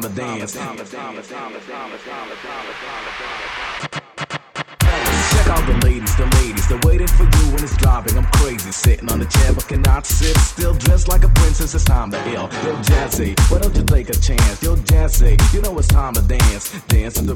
time to dance. Check out the ladies, the ladies, they're waiting for you when it's driving. I'm crazy, sitting on the chair but cannot sit. Still dressed like a princess, it's time to ill. Yo, Jazzy, why don't you take a chance? Yo, Jazzy, you know it's time to dance. Dance to the